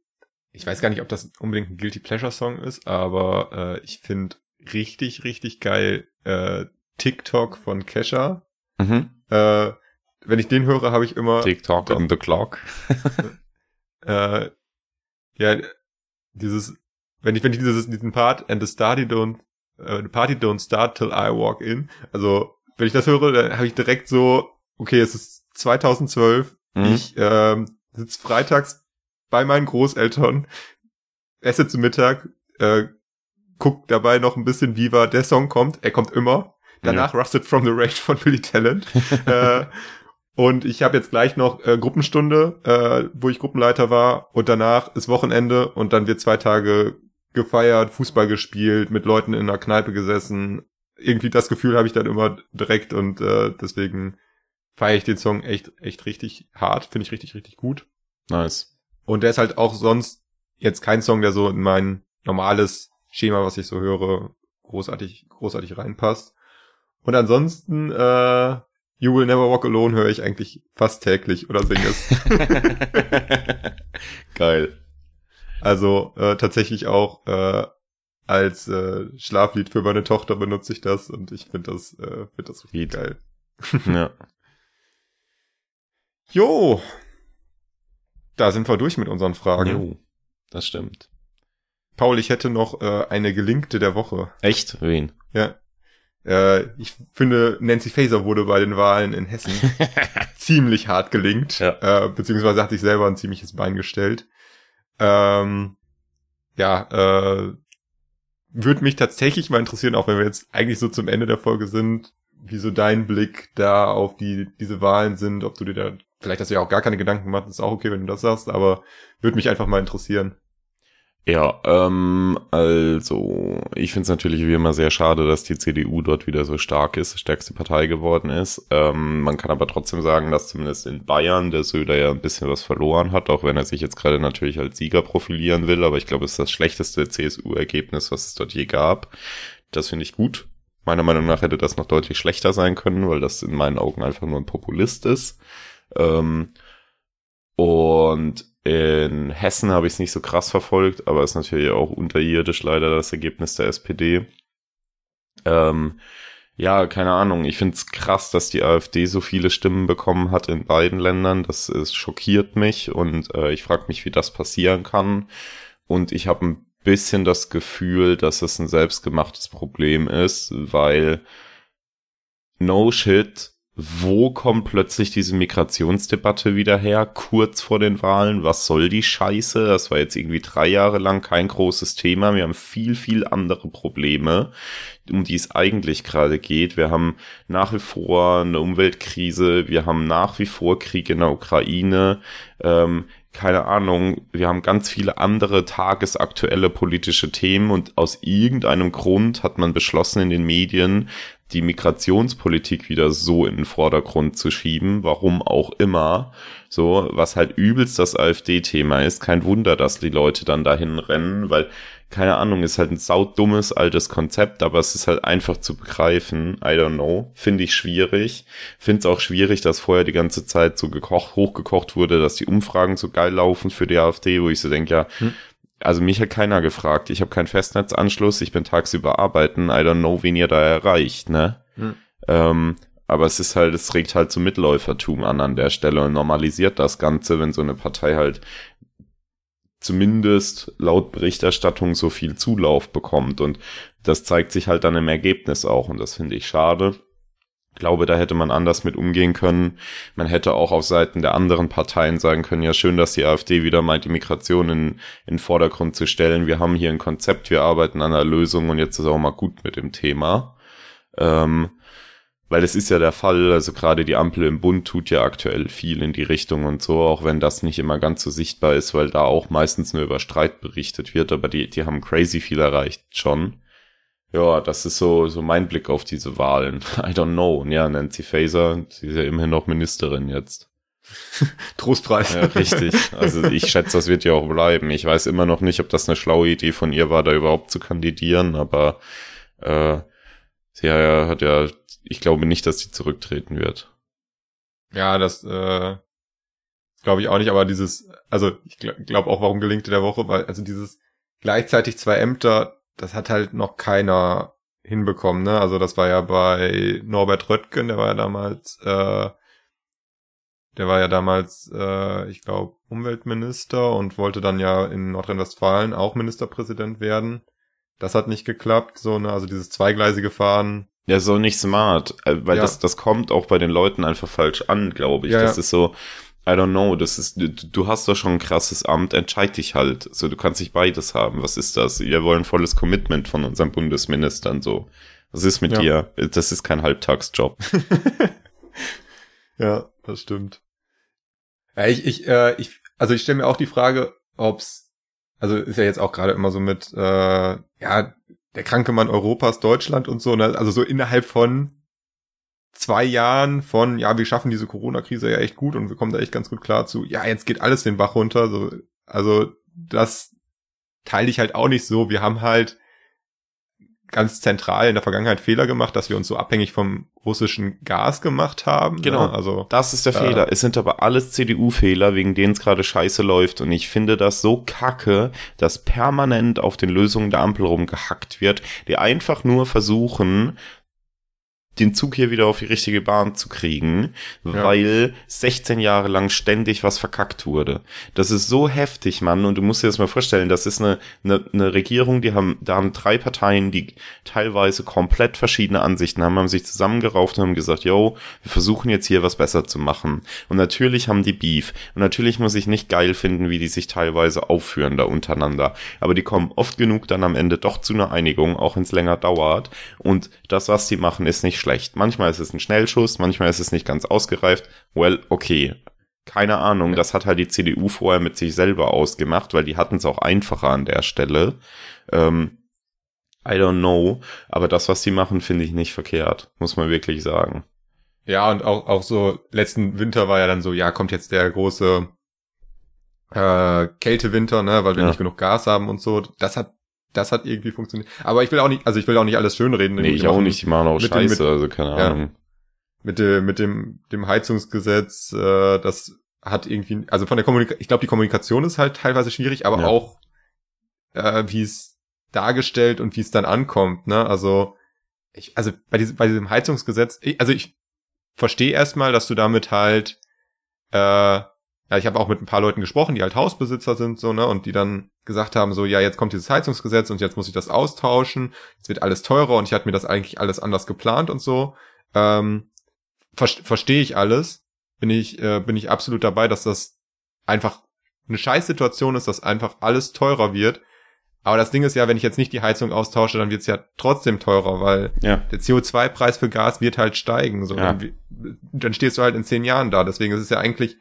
ich weiß gar nicht, ob das unbedingt ein Guilty Pleasure Song ist, aber äh, ich finde richtig, richtig geil äh, TikTok von Kesha. Mhm. Äh, wenn ich den höre, habe ich immer. TikTok on the clock. äh, ja, dieses, wenn ich, wenn ich dieses, diesen Part and the study don't, uh, the party don't start till I walk in. Also, wenn ich das höre, dann habe ich direkt so, okay, es ist 2012. Mhm. Ich ähm, sitze freitags bei meinen Großeltern, esse zu Mittag, äh, guck dabei noch ein bisschen Viva. Der Song kommt, er kommt immer. Danach ja. Rusted from the Rage von Billy Talent. äh, und ich habe jetzt gleich noch äh, Gruppenstunde, äh, wo ich Gruppenleiter war. Und danach ist Wochenende und dann wird zwei Tage gefeiert, Fußball gespielt, mit Leuten in einer Kneipe gesessen. Irgendwie das Gefühl habe ich dann immer direkt und äh, deswegen feiere ich den Song echt, echt richtig hart. Finde ich richtig, richtig gut. Nice. Und der ist halt auch sonst jetzt kein Song, der so in mein normales Schema, was ich so höre, großartig, großartig reinpasst. Und ansonsten, äh, You Will Never Walk Alone höre ich eigentlich fast täglich oder singe es. Geil. Also äh, tatsächlich auch äh, als äh, Schlaflied für meine Tochter benutze ich das und ich finde das, äh, find das richtig geil. ja. Jo. Da sind wir durch mit unseren Fragen. Jo, das stimmt. Paul, ich hätte noch äh, eine gelinkte der Woche. Echt? Wen? Ja. Äh, ich finde, Nancy Faeser wurde bei den Wahlen in Hessen ziemlich hart gelinkt. Ja. Äh, beziehungsweise hat sich selber ein ziemliches Bein gestellt. Ähm, ja, äh, würde mich tatsächlich mal interessieren, auch wenn wir jetzt eigentlich so zum Ende der Folge sind, wie so dein Blick da auf die diese Wahlen sind, ob du dir da vielleicht hast du ja auch gar keine Gedanken gemacht, ist auch okay, wenn du das sagst, aber würde mich einfach mal interessieren. Ja, ähm, also ich finde es natürlich wie immer sehr schade, dass die CDU dort wieder so stark ist, stärkste Partei geworden ist. Ähm, man kann aber trotzdem sagen, dass zumindest in Bayern der Söder ja ein bisschen was verloren hat, auch wenn er sich jetzt gerade natürlich als Sieger profilieren will. Aber ich glaube, es ist das schlechteste CSU-Ergebnis, was es dort je gab. Das finde ich gut. Meiner Meinung nach hätte das noch deutlich schlechter sein können, weil das in meinen Augen einfach nur ein Populist ist. Ähm, und in Hessen habe ich es nicht so krass verfolgt, aber ist natürlich auch unterirdisch leider das Ergebnis der SPD. Ähm, ja, keine Ahnung. Ich finde es krass, dass die AfD so viele Stimmen bekommen hat in beiden Ländern. Das ist, schockiert mich und äh, ich frage mich, wie das passieren kann. Und ich habe ein bisschen das Gefühl, dass es ein selbstgemachtes Problem ist, weil no shit, wo kommt plötzlich diese Migrationsdebatte wieder her, kurz vor den Wahlen? Was soll die Scheiße? Das war jetzt irgendwie drei Jahre lang kein großes Thema. Wir haben viel, viel andere Probleme, um die es eigentlich gerade geht. Wir haben nach wie vor eine Umweltkrise, wir haben nach wie vor Krieg in der Ukraine. Ähm, keine Ahnung, wir haben ganz viele andere tagesaktuelle politische Themen und aus irgendeinem Grund hat man beschlossen in den Medien, die Migrationspolitik wieder so in den Vordergrund zu schieben, warum auch immer. So, was halt übelst das AfD-Thema ist. Kein Wunder, dass die Leute dann dahin rennen, weil, keine Ahnung, ist halt ein saudummes altes Konzept, aber es ist halt einfach zu begreifen. I don't know. Finde ich schwierig. Finde es auch schwierig, dass vorher die ganze Zeit so gekocht, hochgekocht wurde, dass die Umfragen so geil laufen für die AfD, wo ich so denke, ja, hm also mich hat keiner gefragt. Ich habe keinen Festnetzanschluss, ich bin tagsüber arbeiten, I don't know, wen ihr da erreicht, ne? Hm. Ähm, aber es ist halt, es regt halt zum Mitläufertum an an der Stelle und normalisiert das Ganze, wenn so eine Partei halt zumindest laut Berichterstattung so viel Zulauf bekommt. Und das zeigt sich halt dann im Ergebnis auch und das finde ich schade. Glaube, da hätte man anders mit umgehen können. Man hätte auch auf Seiten der anderen Parteien sagen können, ja schön, dass die AfD wieder meint, die Migration in, in den Vordergrund zu stellen. Wir haben hier ein Konzept, wir arbeiten an einer Lösung und jetzt ist auch mal gut mit dem Thema. Ähm, weil es ist ja der Fall, also gerade die Ampel im Bund tut ja aktuell viel in die Richtung und so, auch wenn das nicht immer ganz so sichtbar ist, weil da auch meistens nur über Streit berichtet wird, aber die, die haben crazy viel erreicht schon. Ja, das ist so, so mein Blick auf diese Wahlen. I don't know. Und ja, Nancy Faeser, sie ist ja immerhin noch Ministerin jetzt. Trostpreis. Ja, richtig. Also ich schätze, das wird ja auch bleiben. Ich weiß immer noch nicht, ob das eine schlaue Idee von ihr war, da überhaupt zu kandidieren, aber äh, sie hat ja ich glaube nicht, dass sie zurücktreten wird. Ja, das äh, glaube ich auch nicht, aber dieses, also ich glaube glaub auch, warum gelingte der Woche, weil also dieses gleichzeitig zwei Ämter, das hat halt noch keiner hinbekommen, ne? Also das war ja bei Norbert Röttgen, der war ja damals, äh, der war ja damals, äh, ich glaube, Umweltminister und wollte dann ja in Nordrhein-Westfalen auch Ministerpräsident werden. Das hat nicht geklappt, so, ne? Also dieses zweigleisige Fahren ja, so nicht smart, äh, weil ja. das, das kommt auch bei den Leuten einfach falsch an, glaube ich. Ja, das ja. ist so, I don't know, das ist, du hast doch schon ein krasses Amt, entscheid dich halt. So, du kannst nicht beides haben. Was ist das? Wir wollen volles Commitment von unseren Bundesministern, so. Was ist mit dir? Das ist kein Halbtagsjob. ja, das stimmt. Ja, ich, ich, äh, ich, also ich stelle mir auch die Frage, ob's, also ist ja jetzt auch gerade immer so mit, äh, ja, der kranke Mann Europas, Deutschland und so, ne? also so innerhalb von zwei Jahren von, ja, wir schaffen diese Corona-Krise ja echt gut und wir kommen da echt ganz gut klar zu, ja, jetzt geht alles den Bach runter, so, also das teile ich halt auch nicht so. Wir haben halt ganz zentral in der Vergangenheit Fehler gemacht, dass wir uns so abhängig vom russischen Gas gemacht haben. Ne? Genau, ne? also das ist der äh, Fehler. Es sind aber alles CDU-Fehler, wegen denen es gerade scheiße läuft. Und ich finde das so kacke, dass permanent auf den Lösungen der Ampel rumgehackt wird, die einfach nur versuchen, den Zug hier wieder auf die richtige Bahn zu kriegen, ja. weil 16 Jahre lang ständig was verkackt wurde. Das ist so heftig, Mann. Und du musst dir das mal vorstellen, das ist eine, eine, eine Regierung, die haben, da haben drei Parteien, die teilweise komplett verschiedene Ansichten haben, haben sich zusammengerauft und haben gesagt, yo, wir versuchen jetzt hier was besser zu machen. Und natürlich haben die Beef. Und natürlich muss ich nicht geil finden, wie die sich teilweise aufführen da untereinander. Aber die kommen oft genug dann am Ende doch zu einer Einigung, auch wenn es länger dauert. Und das, was die machen, ist nicht schlecht. Manchmal ist es ein Schnellschuss, manchmal ist es nicht ganz ausgereift. Well, okay. Keine Ahnung, das hat halt die CDU vorher mit sich selber ausgemacht, weil die hatten es auch einfacher an der Stelle. Ähm, I don't know, aber das, was die machen, finde ich nicht verkehrt, muss man wirklich sagen. Ja, und auch, auch so, letzten Winter war ja dann so, ja, kommt jetzt der große äh, Kältewinter, ne, weil wir ja. nicht genug Gas haben und so. Das hat das hat irgendwie funktioniert. Aber ich will auch nicht, also ich will auch nicht alles schönreden. Nee, ich auch nicht, die machen auch Scheiße, dem, mit, also keine ja, Ahnung. Mit, dem, mit dem, dem Heizungsgesetz, äh, das hat irgendwie, also von der Kommunikation, ich glaube, die Kommunikation ist halt teilweise schwierig, aber ja. auch, äh, wie es dargestellt und wie es dann ankommt, ne, also, ich, also bei diesem, bei diesem Heizungsgesetz, ich, also ich verstehe erstmal, dass du damit halt, äh, ja, ich habe auch mit ein paar Leuten gesprochen, die halt Hausbesitzer sind, so, ne, und die dann gesagt haben, so, ja, jetzt kommt dieses Heizungsgesetz und jetzt muss ich das austauschen, jetzt wird alles teurer und ich hatte mir das eigentlich alles anders geplant und so. Ähm, ver Verstehe ich alles, bin ich, äh, bin ich absolut dabei, dass das einfach eine Scheißsituation ist, dass einfach alles teurer wird. Aber das Ding ist ja, wenn ich jetzt nicht die Heizung austausche, dann wird es ja trotzdem teurer, weil ja. der CO2-Preis für Gas wird halt steigen. So. Ja. Dann, dann stehst du halt in zehn Jahren da. Deswegen ist es ja eigentlich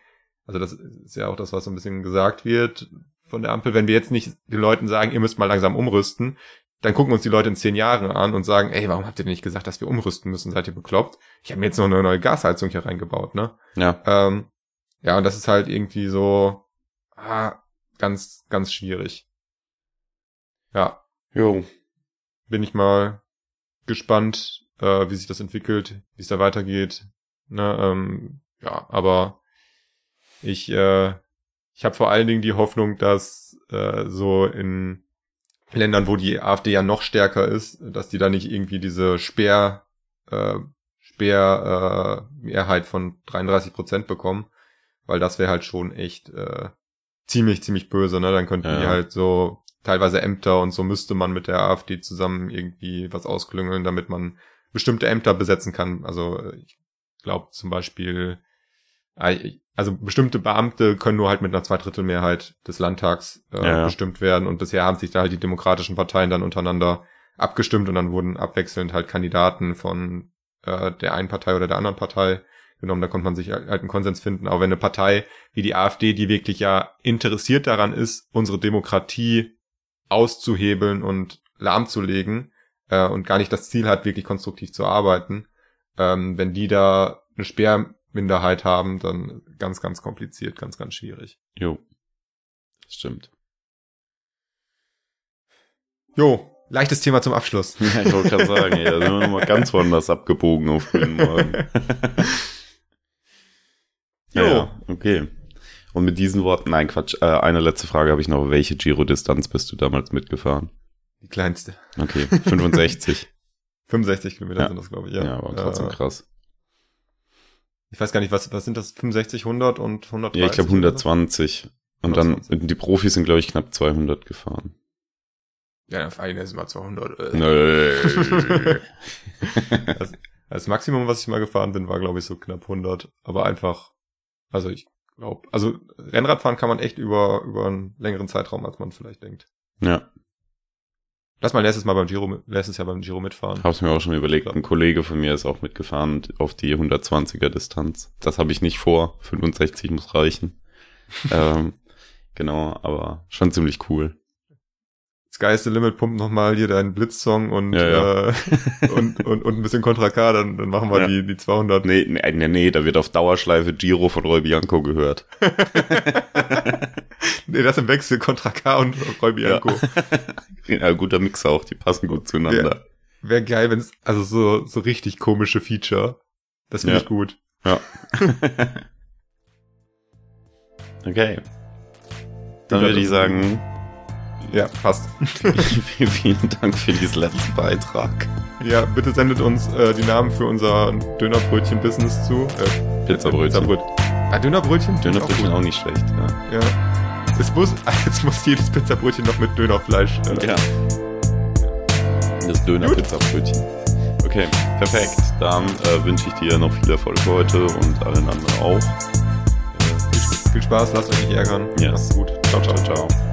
also das ist ja auch das, was so ein bisschen gesagt wird von der Ampel. Wenn wir jetzt nicht den Leuten sagen, ihr müsst mal langsam umrüsten, dann gucken uns die Leute in zehn Jahren an und sagen, ey, warum habt ihr denn nicht gesagt, dass wir umrüsten müssen? Seid ihr bekloppt? Ich habe mir jetzt noch eine neue Gasheizung hier reingebaut, ne? Ja. Ähm, ja, und das ist halt irgendwie so ah, ganz, ganz schwierig. Ja. Jo. Bin ich mal gespannt, äh, wie sich das entwickelt, wie es da weitergeht. Ne, ähm, ja, aber ich, äh, ich habe vor allen Dingen die Hoffnung, dass äh, so in Ländern, wo die AfD ja noch stärker ist, dass die da nicht irgendwie diese Speer, äh, Speer äh, Mehrheit von 33 Prozent bekommen, weil das wäre halt schon echt äh, ziemlich, ziemlich böse, ne? Dann könnten ja. die halt so teilweise Ämter und so müsste man mit der AfD zusammen irgendwie was ausklüngeln, damit man bestimmte Ämter besetzen kann. Also ich glaube zum Beispiel, also bestimmte Beamte können nur halt mit einer Zweidrittelmehrheit des Landtags äh, ja, bestimmt werden. Und bisher haben sich da halt die demokratischen Parteien dann untereinander abgestimmt und dann wurden abwechselnd halt Kandidaten von äh, der einen Partei oder der anderen Partei genommen. Da konnte man sich halt einen Konsens finden. Aber wenn eine Partei wie die AfD, die wirklich ja interessiert daran ist, unsere Demokratie auszuhebeln und lahmzulegen äh, und gar nicht das Ziel hat, wirklich konstruktiv zu arbeiten, ähm, wenn die da eine Sperrminderheit haben, dann ganz, ganz kompliziert, ganz, ganz schwierig. Jo, das stimmt. Jo, leichtes Thema zum Abschluss. Ja, ich wollte gerade sagen, ja, da sind wir nochmal ganz woanders abgebogen auf den Morgen. ja, ja, okay. Und mit diesen Worten, nein, Quatsch, äh, eine letzte Frage habe ich noch. Welche Giro-Distanz bist du damals mitgefahren? Die kleinste. Okay, 65. 65 Kilometer ja. sind das, glaube ich, ja. Ja, aber trotzdem äh, krass. Ich weiß gar nicht, was, was sind das? 65, 100 und 130? Ja, ich glaube 120. Und 120. dann, die Profis sind, glaube ich, knapp 200 gefahren. Ja, der Verein ist immer 200. Äh. Nö. das, das Maximum, was ich mal gefahren bin, war, glaube ich, so knapp 100. Aber einfach, also ich glaube, also Rennradfahren kann man echt über, über einen längeren Zeitraum, als man vielleicht denkt. Ja. Lass mal letztes Mal beim Giro, letztes Jahr beim Giro mitfahren. Hab's mir auch schon überlegt. Ein Kollege von mir ist auch mitgefahren auf die 120er Distanz. Das habe ich nicht vor. 65 muss reichen. ähm, genau, aber schon ziemlich cool. Sky is the Limit pumpt nochmal hier deinen Blitzsong und, ja, ja. Äh, und, und, und ein bisschen Contra K, dann, dann machen wir ja. die, die 200. Nee, nee, nee, nee, da wird auf Dauerschleife Giro von Roy Bianco gehört. nee, das im Wechsel Contra K und Roy Bianco. Ja. guter Mix auch, die passen gut zueinander. Wäre wär geil, wenn es, also so, so richtig komische Feature. Das finde ich gut. Ja. okay. Dann würde ich sagen, ja, passt. Vielen Dank für diesen letzten Beitrag. Ja, bitte sendet uns äh, die Namen für unser Dönerbrötchen-Business zu. Äh, Pizzabrötchen. Pizzabröt ah, Dönerbrötchen? Dönerbrötchen auch, auch, nicht schlecht, ja. Ja. Es muss, jetzt muss jedes Pizzabrötchen noch mit Dönerfleisch. Äh, ja. Das Döner-Pizzabrötchen. Okay, perfekt. Dann äh, wünsche ich dir noch viel Erfolg heute und allen anderen auch. Viel, viel Spaß, lasst euch nicht ärgern. Ja, yes. gut. Ciao, ciao, ciao.